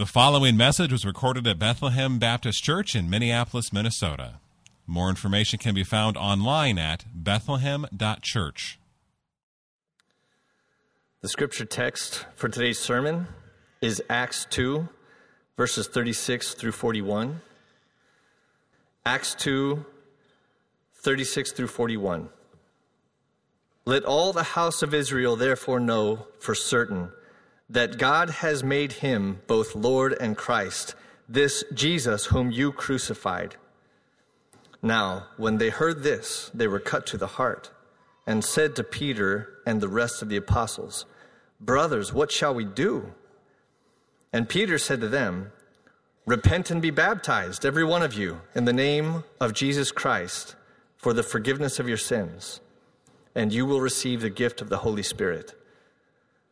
The following message was recorded at Bethlehem Baptist Church in Minneapolis, Minnesota. More information can be found online at bethlehem.church. The scripture text for today's sermon is Acts 2, verses 36 through 41. Acts 2, 36 through 41. Let all the house of Israel therefore know for certain that God has made him both Lord and Christ, this Jesus whom you crucified. Now, when they heard this, they were cut to the heart and said to Peter and the rest of the apostles, Brothers, what shall we do? And Peter said to them, Repent and be baptized, every one of you, in the name of Jesus Christ, for the forgiveness of your sins, and you will receive the gift of the Holy Spirit.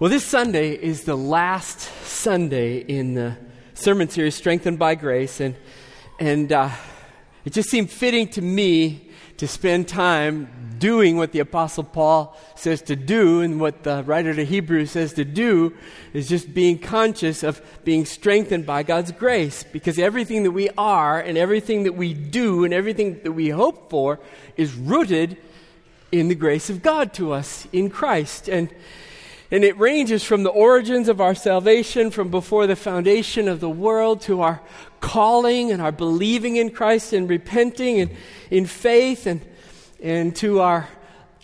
Well, this Sunday is the last Sunday in the sermon series, Strengthened by Grace, and, and uh, it just seemed fitting to me to spend time doing what the Apostle Paul says to do, and what the writer to Hebrews says to do is just being conscious of being strengthened by God's grace, because everything that we are, and everything that we do, and everything that we hope for is rooted in the grace of God to us in Christ. And and it ranges from the origins of our salvation, from before the foundation of the world, to our calling and our believing in Christ and repenting and in faith, and, and to our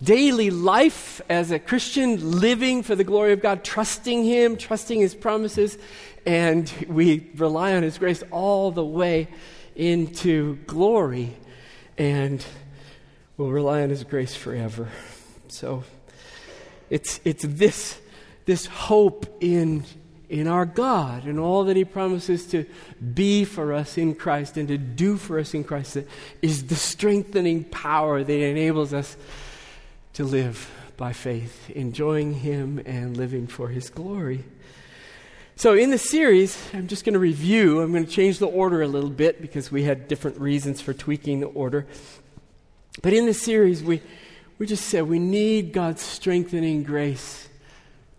daily life as a Christian, living for the glory of God, trusting Him, trusting His promises, and we rely on His grace all the way into glory, and we'll rely on His grace forever. So, it's, it's this, this hope in, in our God and all that He promises to be for us in Christ and to do for us in Christ that is the strengthening power that enables us to live by faith, enjoying Him and living for His glory. So, in the series, I'm just going to review. I'm going to change the order a little bit because we had different reasons for tweaking the order. But in the series, we, we just said we need God's strengthening grace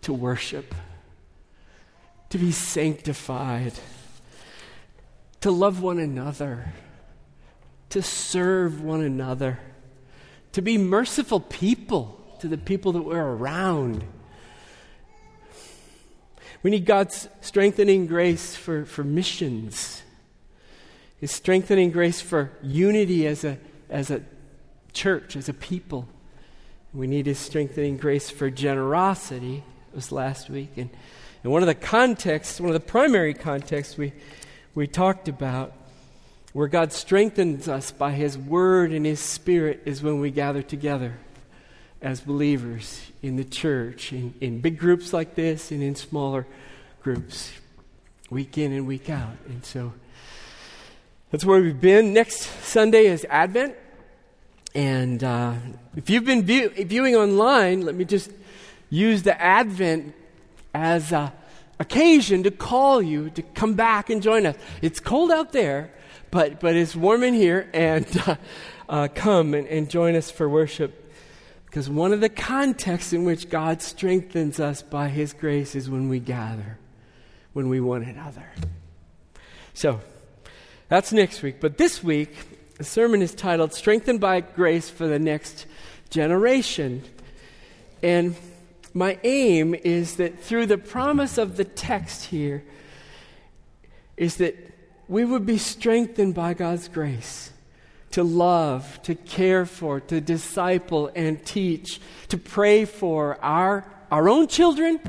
to worship, to be sanctified, to love one another, to serve one another, to be merciful people to the people that we're around. We need God's strengthening grace for, for missions, His strengthening grace for unity as a, as a church, as a people. We need His strengthening grace for generosity. It was last week. And, and one of the contexts, one of the primary contexts we, we talked about, where God strengthens us by His Word and His Spirit, is when we gather together as believers in the church, in, in big groups like this and in smaller groups, week in and week out. And so that's where we've been. Next Sunday is Advent. And uh, if you've been view- viewing online, let me just use the Advent as an occasion to call you to come back and join us. It's cold out there, but, but it's warm in here, and uh, uh, come and, and join us for worship. Because one of the contexts in which God strengthens us by His grace is when we gather, when we one another. So, that's next week. But this week, the sermon is titled Strengthened by Grace for the Next Generation. And my aim is that through the promise of the text here, is that we would be strengthened by God's grace to love, to care for, to disciple and teach, to pray for our, our own children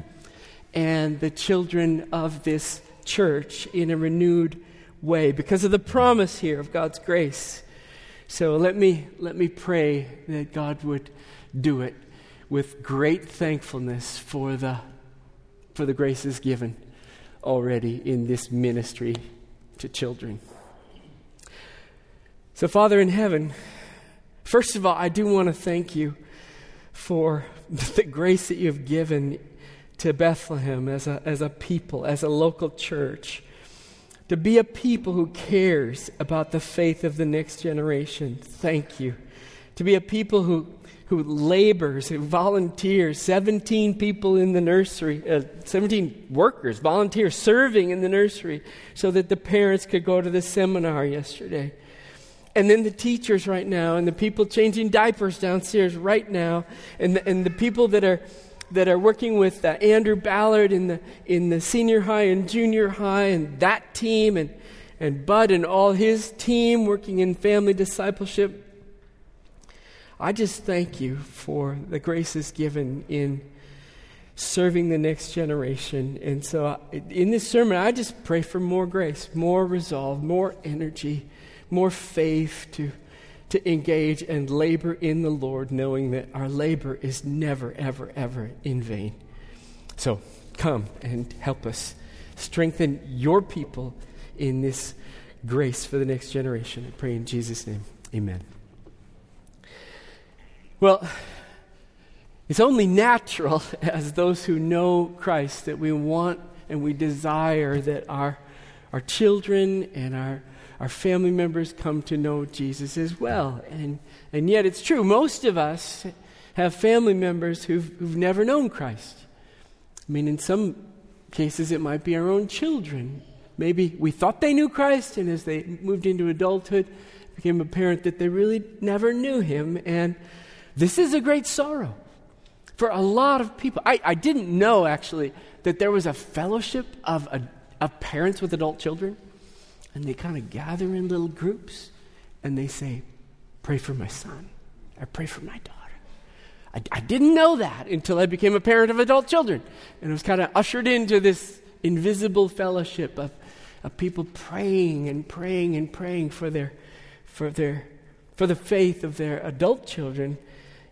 and the children of this church in a renewed way because of the promise here of God's grace. So let me, let me pray that God would do it with great thankfulness for the for the graces given already in this ministry to children. So, Father in heaven, first of all, I do want to thank you for the grace that you've given to Bethlehem as a, as a people, as a local church, to be a people who cares about the faith of the next generation. Thank you. To be a people who, who labors, who volunteers, 17 people in the nursery, uh, 17 workers, volunteers serving in the nursery so that the parents could go to the seminar yesterday. And then the teachers right now, and the people changing diapers downstairs right now, and the, and the people that are that are working with uh, Andrew Ballard in the, in the senior high and junior high, and that team, and, and Bud and all his team working in family discipleship. I just thank you for the graces given in serving the next generation. And so, in this sermon, I just pray for more grace, more resolve, more energy, more faith to to engage and labor in the Lord, knowing that our labor is never, ever, ever in vain. So come and help us strengthen your people in this grace for the next generation. I pray in Jesus' name. Amen. Well, it's only natural as those who know Christ that we want and we desire that our, our children and our our family members come to know Jesus as well. And, and yet it's true, most of us have family members who've, who've never known Christ. I mean, in some cases, it might be our own children. Maybe we thought they knew Christ, and as they moved into adulthood, became apparent that they really never knew him. And this is a great sorrow for a lot of people. I, I didn't know, actually, that there was a fellowship of, a, of parents with adult children and they kind of gather in little groups and they say, Pray for my son, or pray for my daughter. I, I didn't know that until I became a parent of adult children. And I was kind of ushered into this invisible fellowship of, of people praying and praying and praying for their, for their for the faith of their adult children,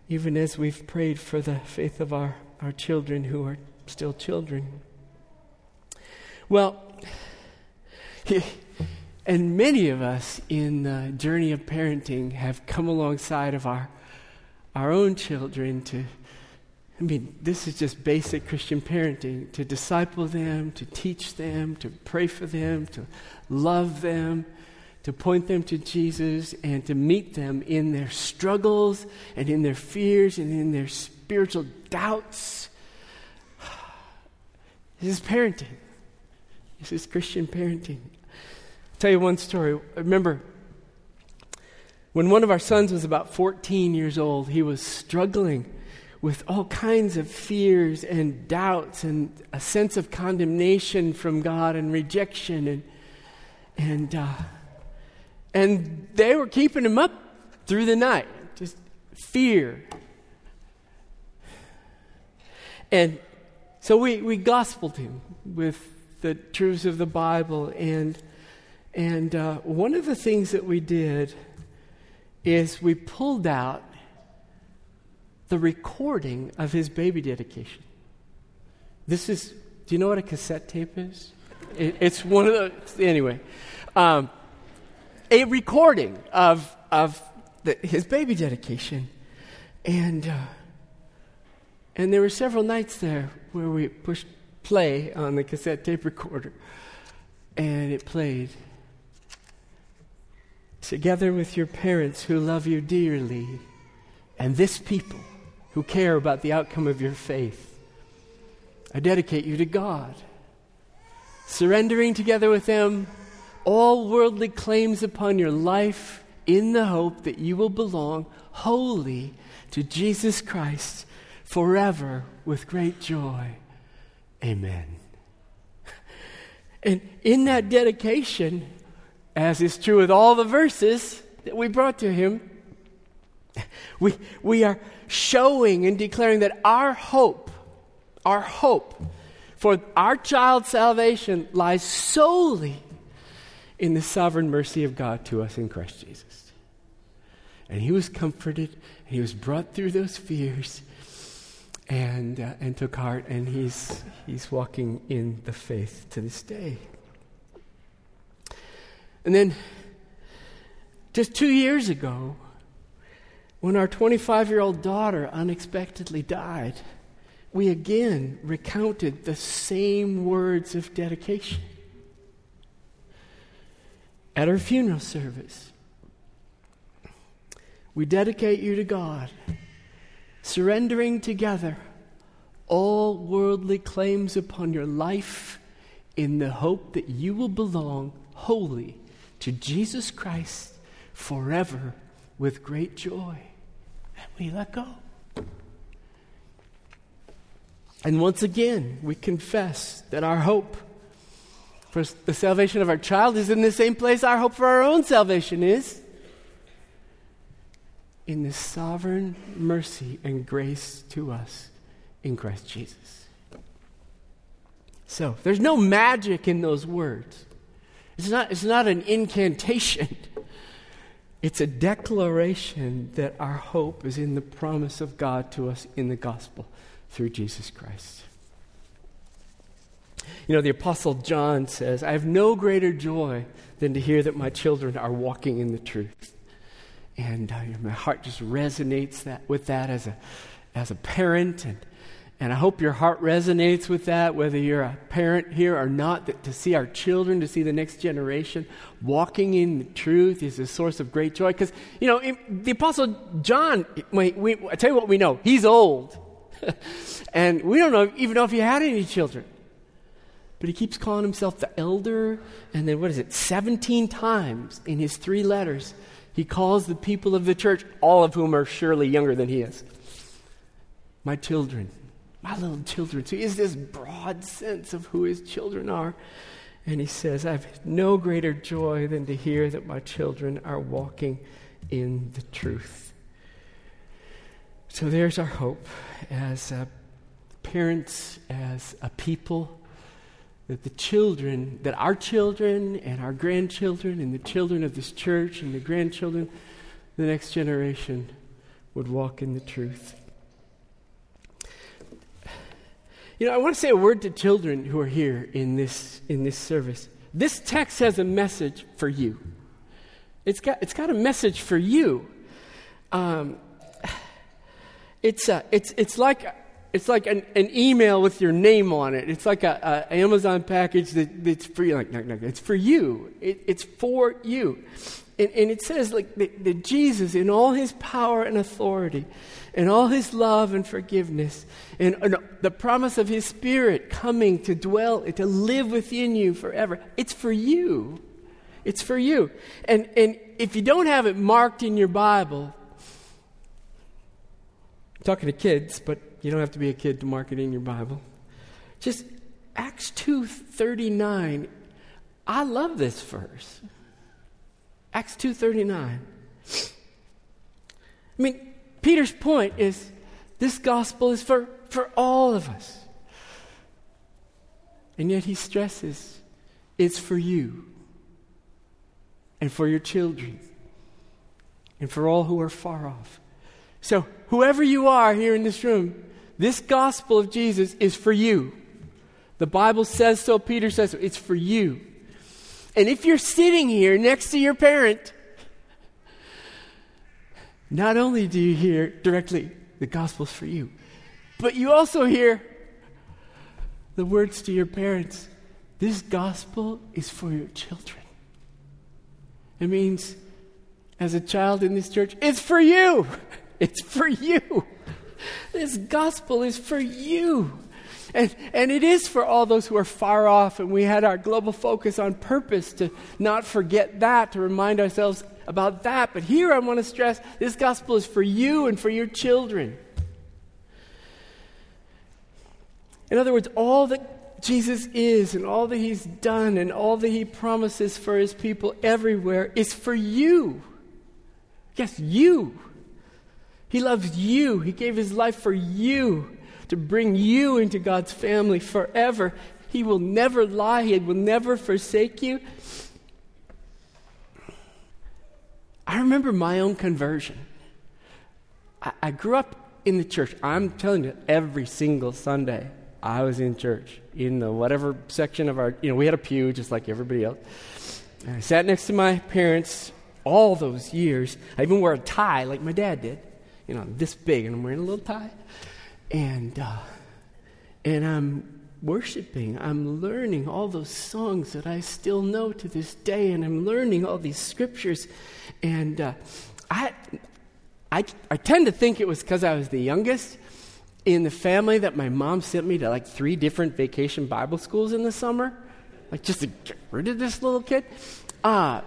even as we've prayed for the faith of our, our children who are still children. Well, and many of us in the journey of parenting have come alongside of our, our own children to, I mean, this is just basic Christian parenting to disciple them, to teach them, to pray for them, to love them, to point them to Jesus, and to meet them in their struggles and in their fears and in their spiritual doubts. This is parenting. This is Christian parenting I'll tell you one story. Remember when one of our sons was about 14 years old, he was struggling with all kinds of fears and doubts and a sense of condemnation from God and rejection and and uh, and they were keeping him up through the night, just fear. And so we, we gospeled him with the truths of the Bible and and uh, one of the things that we did is we pulled out the recording of his baby dedication. This is, do you know what a cassette tape is? It, it's one of the, anyway, um, a recording of, of the, his baby dedication. And, uh, and there were several nights there where we pushed play on the cassette tape recorder, and it played together with your parents who love you dearly, and this people who care about the outcome of your faith, I dedicate you to God, surrendering together with them all worldly claims upon your life in the hope that you will belong wholly to Jesus Christ forever with great joy. Amen. And in that dedication, as is true with all the verses that we brought to him, we, we are showing and declaring that our hope, our hope for our child's salvation lies solely in the sovereign mercy of God to us in Christ Jesus. And he was comforted, and he was brought through those fears, and, uh, and took heart, and he's, he's walking in the faith to this day. And then, just two years ago, when our 25 year old daughter unexpectedly died, we again recounted the same words of dedication. At her funeral service, we dedicate you to God, surrendering together all worldly claims upon your life in the hope that you will belong wholly to Jesus Christ forever with great joy. And we let go. And once again, we confess that our hope for the salvation of our child is in the same place our hope for our own salvation is in the sovereign mercy and grace to us in Christ Jesus. So, there's no magic in those words. It's not, it's not an incantation. It's a declaration that our hope is in the promise of God to us in the gospel through Jesus Christ. You know, the Apostle John says, I have no greater joy than to hear that my children are walking in the truth. And uh, my heart just resonates that, with that as a, as a parent. And, and I hope your heart resonates with that, whether you're a parent here or not, that to see our children, to see the next generation walking in the truth is a source of great joy. Because, you know, the Apostle John, we, I tell you what we know, he's old. and we don't know, even know if he had any children. But he keeps calling himself the elder, and then what is it, 17 times in his three letters, he calls the people of the church, all of whom are surely younger than he is, my children, my little children. So he has this broad sense of who his children are. And he says, I have no greater joy than to hear that my children are walking in the truth. So there's our hope as parents, as a people, that the children, that our children and our grandchildren and the children of this church and the grandchildren, the next generation, would walk in the truth. You know, I want to say a word to children who are here in this, in this service. This text has a message for you. It's got, it's got a message for you. Um, it's, a, it's, it's like it's like an, an, email with your name on it. It's like an Amazon package that, that's you. Like, no, no, it's for you. It, it's for you. And, and it says like that, that Jesus, in all his power and authority, and all his love and forgiveness, and, and the promise of his Spirit coming to dwell, to live within you forever, it's for you. It's for you. And, and if you don't have it marked in your Bible, I'm talking to kids, but you don't have to be a kid to mark it in your Bible. Just Acts 2:39. I love this verse. Acts 2:39. I mean, Peter's point is this gospel is for, for all of us. And yet he stresses it's for you and for your children and for all who are far off. So, whoever you are here in this room, this gospel of Jesus is for you. The Bible says so, Peter says so. It's for you. And if you're sitting here next to your parent, not only do you hear directly the gospel's for you, but you also hear the words to your parents this gospel is for your children. It means, as a child in this church, it's for you. It's for you. This gospel is for you. And, and it is for all those who are far off. And we had our global focus on purpose to not forget that, to remind ourselves about that. But here I want to stress this gospel is for you and for your children. In other words, all that Jesus is and all that he's done and all that he promises for his people everywhere is for you. Yes, you. He loves you. He gave his life for you to bring you into God's family forever. He will never lie, He will never forsake you. I remember my own conversion. I, I grew up in the church. I'm telling you, every single Sunday, I was in church in the whatever section of our, you know, we had a pew just like everybody else. And I sat next to my parents all those years. I even wore a tie like my dad did, you know, this big, and I'm wearing a little tie. And, uh, and I'm worshiping. I'm learning all those songs that I still know to this day, and I'm learning all these scriptures. And uh, I, I, I tend to think it was because I was the youngest in the family that my mom sent me to like three different vacation Bible schools in the summer, like just to get rid of this little kid. Uh,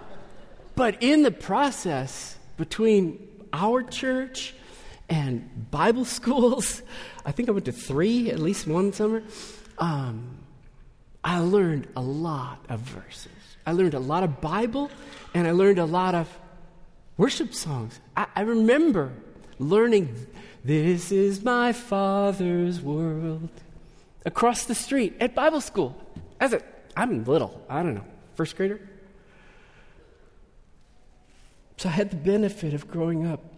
but in the process between our church and Bible schools, I think I went to three, at least one summer. Um, I learned a lot of verses. I learned a lot of Bible, and I learned a lot of worship songs. I, I remember learning, This is my Father's world, across the street at Bible school. As a, I'm little, I don't know, first grader. So I had the benefit of growing up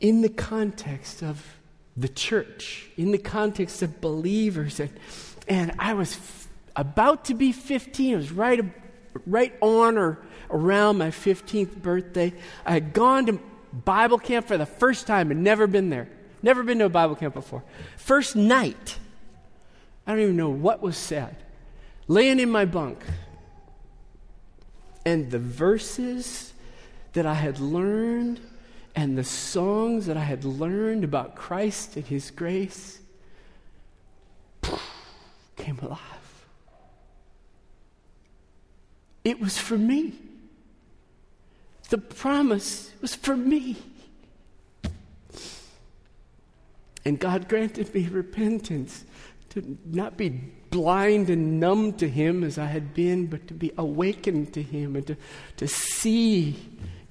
in the context of the church, in the context of believers. And, and I was f- about to be 15. It was right, right on or around my 15th birthday. I had gone to Bible camp for the first time and never been there. Never been to a Bible camp before. First night, I don't even know what was said. Laying in my bunk. And the verses that I had learned and the songs that I had learned about Christ and His grace came alive. It was for me. The promise was for me. And God granted me repentance to not be blind and numb to Him as I had been, but to be awakened to Him and to, to see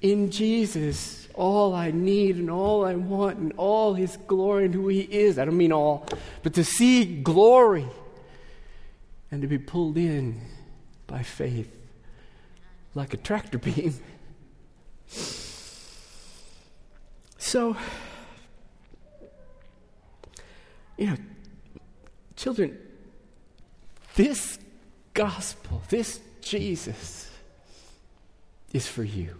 in Jesus all I need and all I want and all His glory and who He is. I don't mean all, but to see glory and to be pulled in by faith like a tractor beam. So, you know, children, this gospel, this Jesus is for you.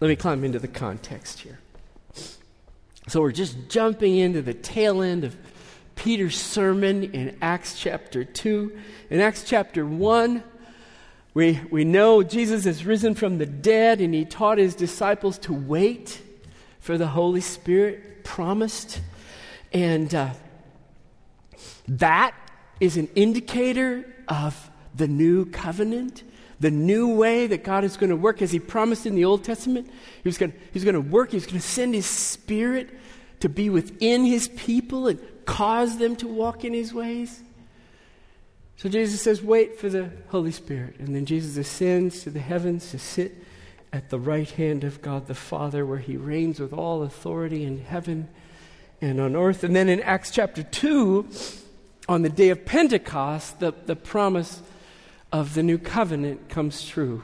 Let me climb into the context here. So we're just jumping into the tail end of Peter's sermon in Acts chapter 2. In Acts chapter 1, we, we know Jesus has risen from the dead and he taught his disciples to wait for the Holy Spirit promised. And uh, that is an indicator of the new covenant, the new way that God is going to work as he promised in the Old Testament. He was going, he was going to work, he was going to send his Spirit to be within his people and cause them to walk in his ways. So Jesus says, wait for the Holy Spirit. And then Jesus ascends to the heavens to sit at the right hand of God the Father, where he reigns with all authority in heaven and on earth. And then in Acts chapter 2, on the day of Pentecost, the, the promise of the new covenant comes true.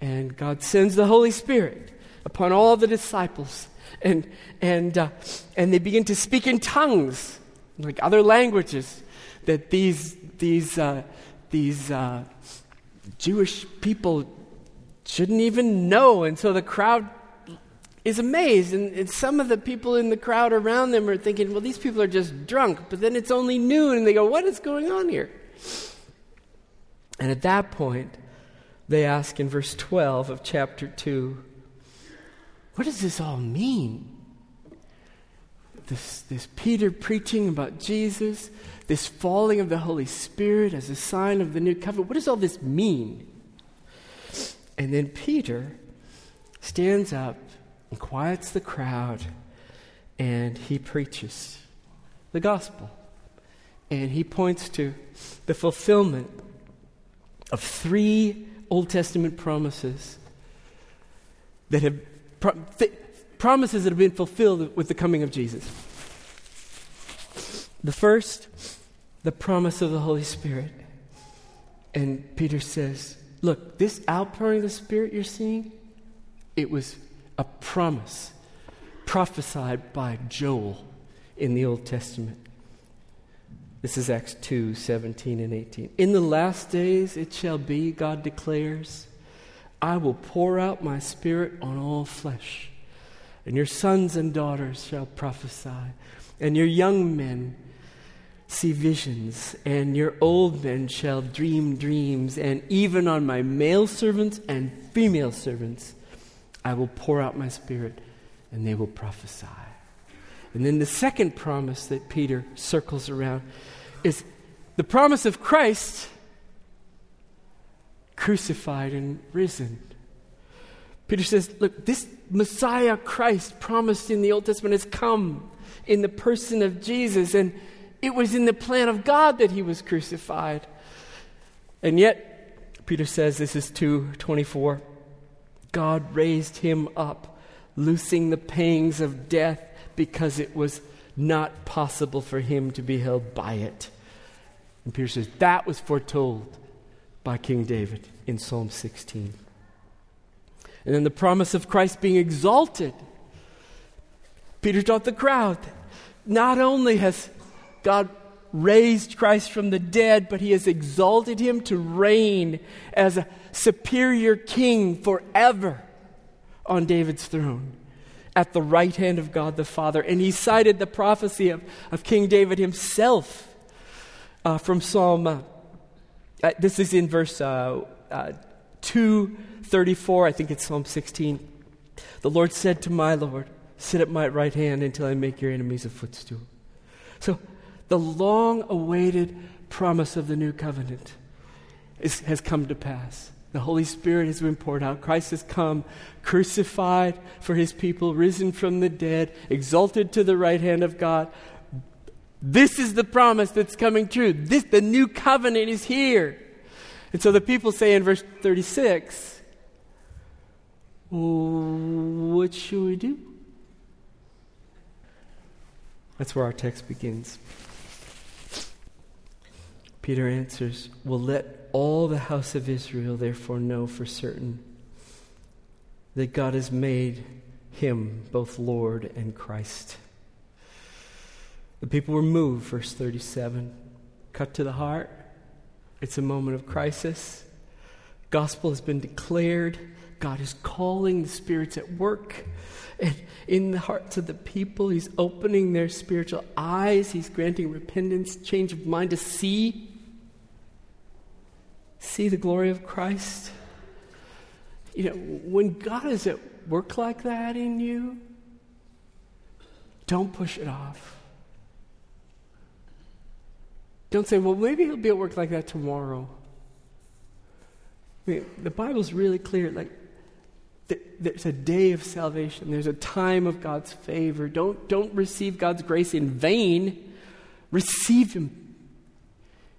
And God sends the Holy Spirit upon all the disciples. And, and, uh, and they begin to speak in tongues, like other languages that these, these, uh, these uh, Jewish people shouldn't even know. And so the crowd is amazed. And, and, some of the people in the crowd around them are thinking, well, these people are just drunk. But then it's only noon, and they go, what is going on here? And at that point, they ask in verse 12 of chapter 2, what does this all mean? This, this Peter preaching about Jesus, this falling of the Holy Spirit as a sign of the new covenant. What does all this mean? And then Peter stands up and quiets the crowd and he preaches the gospel. And he points to the fulfillment of three Old Testament promises that have pro- promises that have been fulfilled with the coming of Jesus. The first, the promise of the Holy Spirit. And Peter says, Look, this outpouring of the Spirit you're seeing, it was a promise prophesied by Joel in the Old Testament. This is Acts 2 17 and 18. In the last days it shall be, God declares, I will pour out my spirit on all flesh, and your sons and daughters shall prophesy, and your young men see visions, and your old men shall dream dreams, and even on my male servants and female servants I will pour out my spirit, and they will prophesy. And then the second promise that Peter circles around is the promise of Christ crucified and risen. Peter says, Look, this Messiah Christ promised in the Old Testament has come in the person of Jesus, and it was in the plan of God that he was crucified. And yet, Peter says, this is 224, God raised him up, loosing the pangs of death because it was not possible for him to be held by it. And Peter says that was foretold by King David in Psalm 16. And then the promise of Christ being exalted. Peter taught the crowd not only has God raised Christ from the dead, but he has exalted him to reign as a superior king forever on David's throne at the right hand of God the Father. And he cited the prophecy of, of King David himself uh, from Psalm, uh, uh this is in verse uh, uh 234, I think it's Psalm 16. The Lord said to my Lord, Sit at my right hand until I make your enemies a footstool. So, the long awaited promise of the new covenant is, has come to pass. The Holy Spirit has been poured out. Christ has come, crucified for his people, risen from the dead, exalted to the right hand of God. This is the promise that's coming true. This, the new covenant is here. And so the people say in verse 36, What should we do? That's where our text begins. Peter answers, Well, let all the house of Israel therefore know for certain that God has made him both Lord and Christ. The people were moved, verse 37. Cut to the heart. It's a moment of crisis. Gospel has been declared. God is calling the spirits at work. And in the hearts of the people, He's opening their spiritual eyes. He's granting repentance, change of mind to see see the glory of Christ? You know, when God is at work like that in you, don't push it off. Don't say, well, maybe he'll be at work like that tomorrow. I mean, the Bible's really clear. Like, there's a day of salvation. There's a time of God's favor. Don't, don't receive God's grace in vain. Receive Him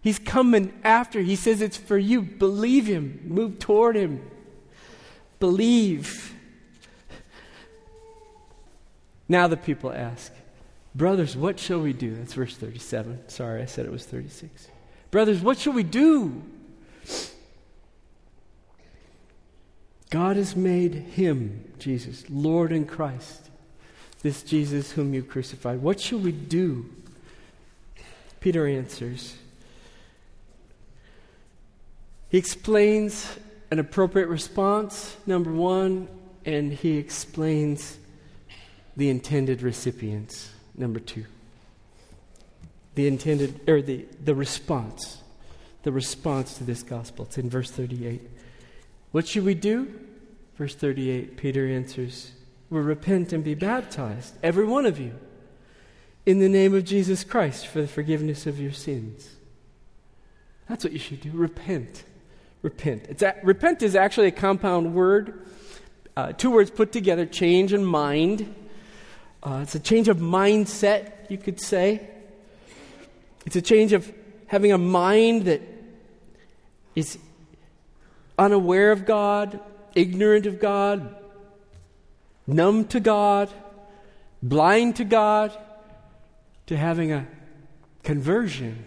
He's coming after. He says it's for you. Believe him. Move toward him. Believe. Now the people ask, Brothers, what shall we do? That's verse 37. Sorry, I said it was 36. Brothers, what shall we do? God has made him, Jesus, Lord and Christ. This Jesus whom you crucified. What shall we do? Peter answers, he explains an appropriate response, number one, and he explains the intended recipients, number two. The intended, or the, the response, the response to this gospel. It's in verse 38. What should we do? Verse 38, Peter answers, we repent and be baptized, every one of you, in the name of Jesus Christ for the forgiveness of your sins. That's what you should do. Repent repent. It's a, repent is actually a compound word, uh, two words put together change and mind. Uh, it's a change of mindset, you could say. It's a change of having a mind that is unaware of God, ignorant of God, numb to God, blind to God, to having a conversion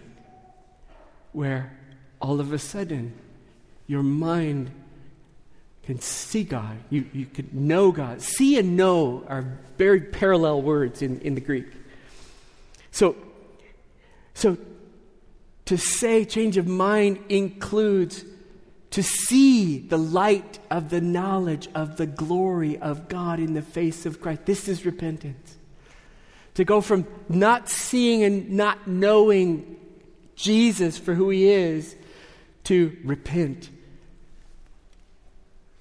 where all of a sudden your mind can see God. You, you could know God. See and know are very parallel words in, in the Greek. So, so to say change of mind includes to see the light of the knowledge of the glory of God in the face of Christ. This is repentance. To go from not seeing and not knowing Jesus for who he is to repent.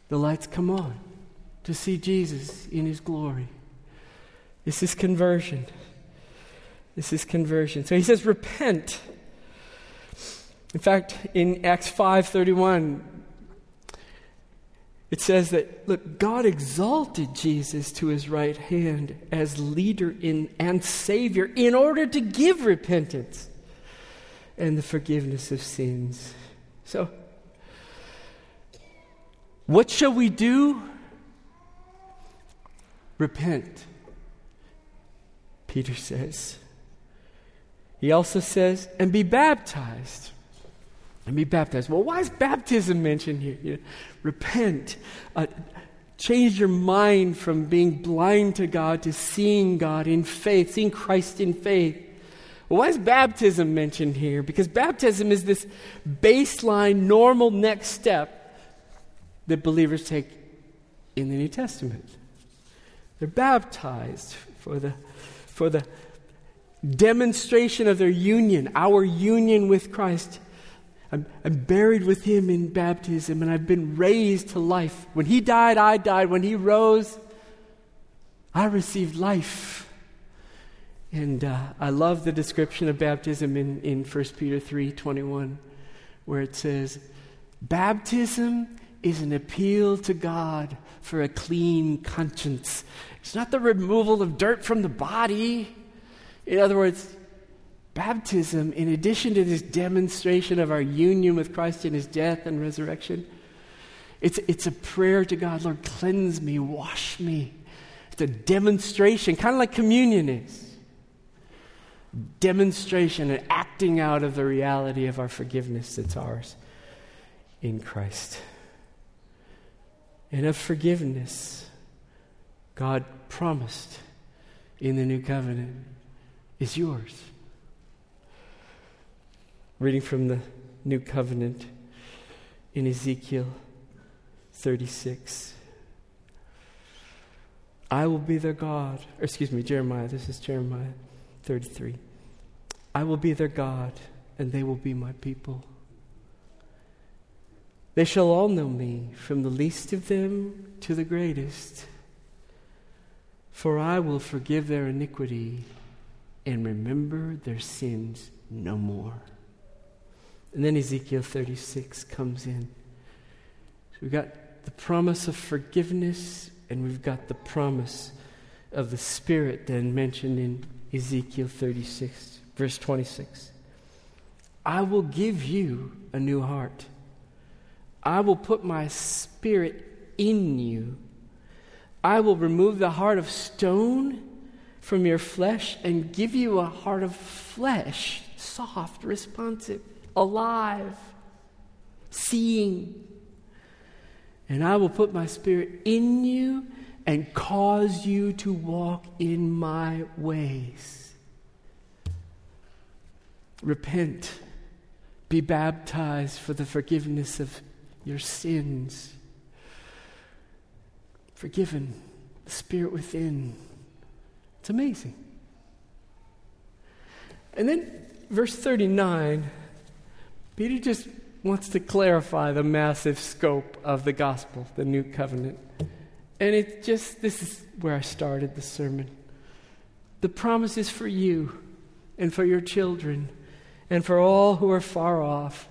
The lights come on to see Jesus in his glory. This is conversion. This is conversion. So he says, repent. In fact, in Acts 5:31, it says that look, God exalted Jesus to his right hand as leader in and savior in order to give repentance and the forgiveness of sins. So what shall we do? Repent. Peter says. He also says, and be baptized and be baptized. Well, why is baptism mentioned here? You know, repent. Uh, change your mind from being blind to God to seeing God in faith, seeing Christ in faith. Well, why is baptism mentioned here? Because baptism is this baseline, normal next step that believers take in the New Testament. They're baptized for the, for the demonstration of their union, our union with Christ. I'm, I'm, buried with him in baptism, and I've been raised to life. When he died, I died. When he rose, I received life. And uh, I love the description of baptism in, in 1 Peter 3 21, where it says, Baptism is an appeal to God for a clean conscience. It's not the removal of dirt from the body. In other words, Baptism, in addition to this demonstration of our union with Christ in his death and resurrection, it's, it's a prayer to God, Lord, cleanse me, wash me. It's a demonstration, kind of like communion is. Demonstration and acting out of the reality of our forgiveness that's ours in Christ. And of forgiveness, God promised in the new covenant is yours reading from the New Covenant in Ezekiel 36. I will be their God. Or excuse me, Jeremiah. This is Jeremiah 33. I will be their God, and they will be my people. They shall all know me, from the least of them to the greatest. For I will forgive their iniquity and remember their sins no more. And then Ezekiel 36 comes in. So we've got the promise of forgiveness, and we've got the promise of the Spirit then mentioned in Ezekiel 36, verse 26. I will give you a new heart. I will put my spirit in you. I will remove the heart of stone from your flesh and give you a heart of flesh, soft, responsive alive, seeing. And I will put my spirit in you and cause you to walk in my ways. Repent, be baptized for the forgiveness of your sins. Forgiven, the Spirit within. It's amazing. And then, verse 39 Peter just wants to clarify the massive scope of the gospel, the new covenant. And it just, this is where I started the sermon. The promise is for you and for your children and for all who are far off,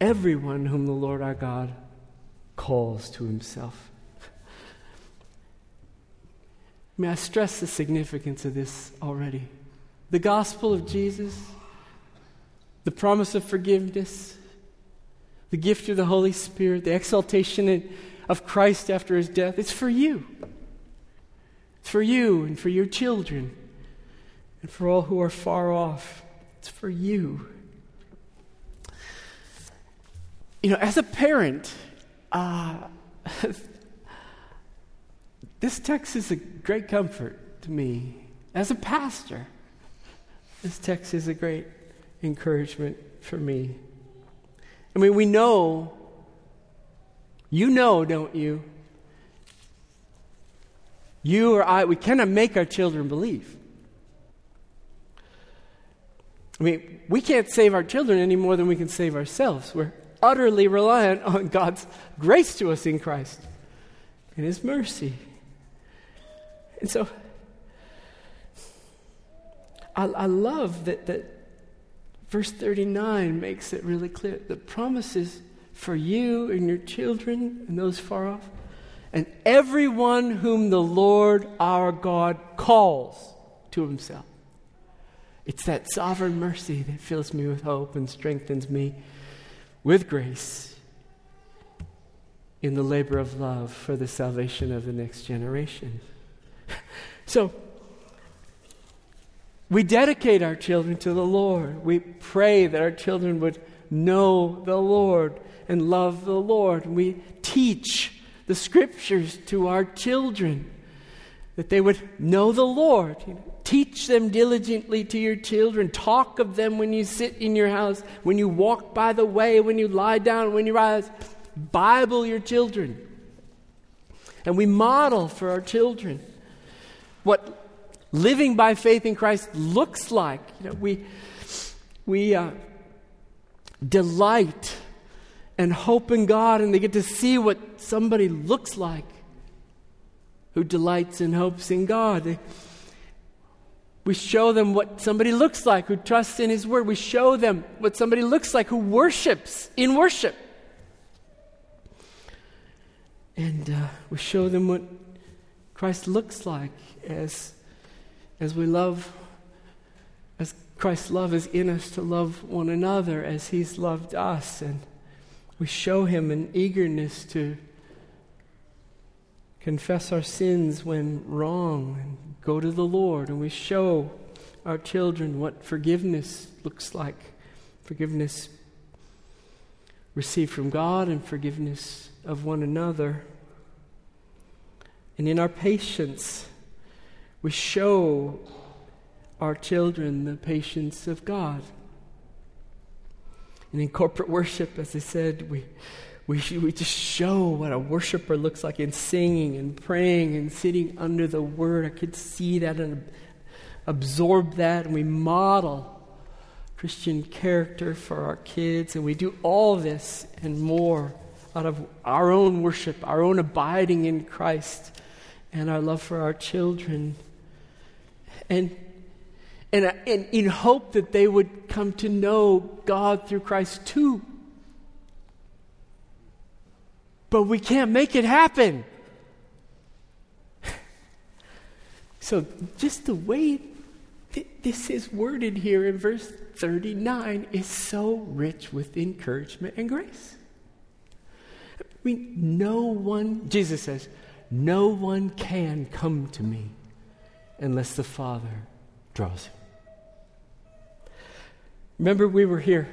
everyone whom the Lord our God calls to himself. May I stress the significance of this already? The gospel of Jesus the promise of forgiveness, the gift of the Holy Spirit, the exaltation of Christ after his death. It's for you. It's for you and for your children and for all who are far off. It's for you. You know, as a parent, uh, this text is a great comfort to me as a pastor. This text is a great encouragement for me. I mean, we know, you know, don't you? You or I, we cannot make our children believe. I mean, we can't save our children any more than we can save ourselves. We're utterly reliant on God's grace to us in Christ and His mercy. And so, I, I love that, that verse 39 makes it really clear. The promises for you and your children and those far off, and everyone whom the Lord our God calls to Himself. It's that sovereign mercy that fills me with hope and strengthens me with grace in the labor of love for the salvation of the next generation. So, we dedicate our children to the Lord. We pray that our children would know the Lord and love the Lord. We teach the scriptures to our children that they would know the Lord. Teach them diligently to your children. Talk of them when you sit in your house, when you walk by the way, when you lie down, when you rise. Bible your children. And we model for our children what living by faith in Christ looks like. You know, we we uh, delight and hope in God, and they get to see what somebody looks like who delights and hopes in God. They, we show them what somebody looks like who trusts in His Word. We show them what somebody looks like who worships in worship. And uh, we show them what Christ looks like as, as we love, as Christ's love is in us to love one another as He's loved us. And we show Him an eagerness to confess our sins when wrong and go to the Lord. And we show our children what forgiveness looks like forgiveness received from God and forgiveness of one another. And in our patience, we show our children the patience of God. And in corporate worship, as I said, we, we, we just show what a worshiper looks like in singing and praying and sitting under the word. I could see that and absorb that, and we model Christian character for our kids, and we do all this and more out of our own worship, our own abiding in Christ and our love for our children. And, and, and in hope that they would come to know God through Christ too. But we can't make it happen. So, just the way th- this is worded here in verse 39 is so rich with encouragement and grace. I mean, no one, Jesus says, no one can come to me unless the Father draws him. Remember we were here,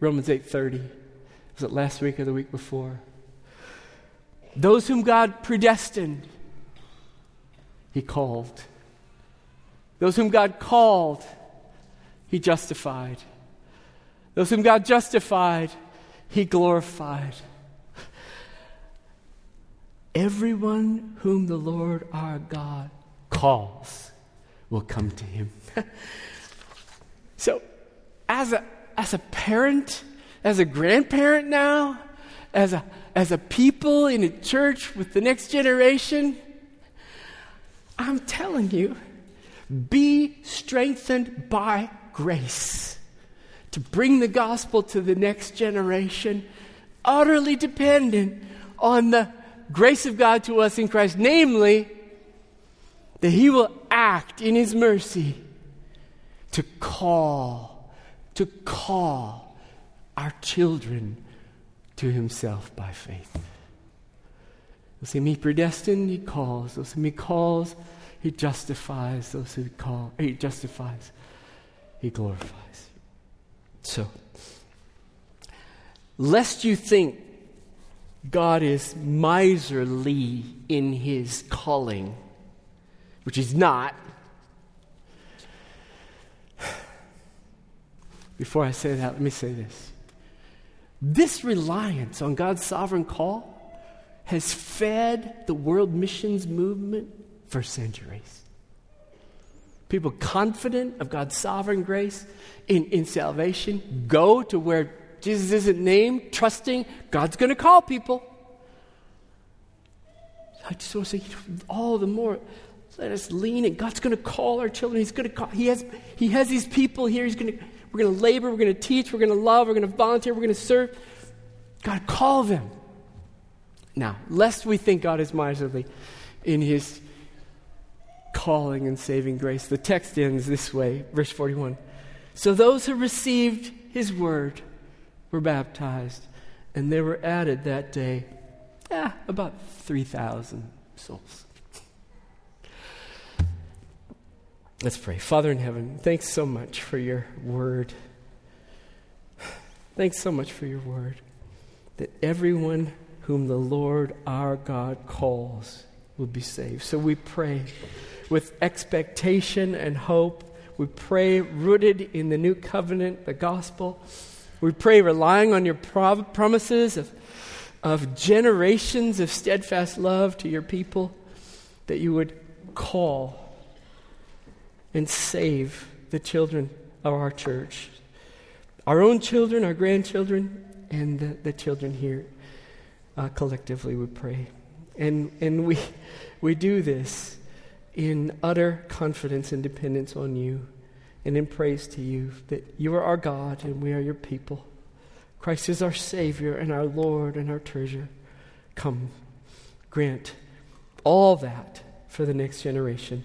Romans 8:30. Was it last week or the week before? Those whom God predestined, he called. Those whom God called, he justified. Those whom God justified, he glorified. Everyone whom the Lord our God calls will come to him. so, as a, as a parent, as a grandparent now, as a, as a people in a church with the next generation, I'm telling you, be strengthened by grace to bring the gospel to the next generation, utterly dependent on the grace of God to us in Christ, namely, that He will act in His mercy to call, to call our children to Himself by faith. Those whom He predestined, He calls. Those whom He calls, He justifies. Those who He call, He justifies, He glorifies. So, lest you think God is miserly in his calling, which he's not. Before I say that, let me say this. This reliance on God's sovereign call has fed the world missions movement for centuries. People confident of God's sovereign grace in, in salvation go to where Jesus isn't named, trusting God's going to call people. I just want to say, all the more, let us lean in. God's going to call our children. He's going to call. He has, he has these people here. He's going to, we're going to labor. We're going to teach. We're going to love. We're going to volunteer. We're going to serve. God, call them. Now, lest we think God is miserly in his calling and saving grace, the text ends this way, verse 41. So those who received his word were baptized, and there were added that day, eh, about 3,000 souls. Let's pray. Father in heaven, thanks so much for your word. Thanks so much for your word that everyone whom the Lord our God calls will be saved. So we pray with expectation and hope. We pray rooted in the new covenant, the gospel. We pray relying on your promises of, of generations of steadfast love to your people, that you would call and save the children of our church, our own children, our grandchildren, and the, the children here uh, collectively, we pray. And, and we, we do this in utter confidence and dependence on you and in praise to you that you are our God and we are your people. Christ is our Savior and our Lord and our treasure. Come, grant all that for the next generation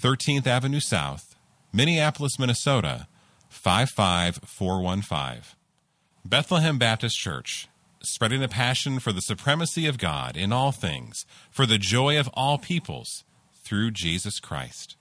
13th Avenue South, Minneapolis, Minnesota 55415. Bethlehem Baptist Church spreading a passion for the supremacy of God in all things, for the joy of all peoples, through Jesus Christ.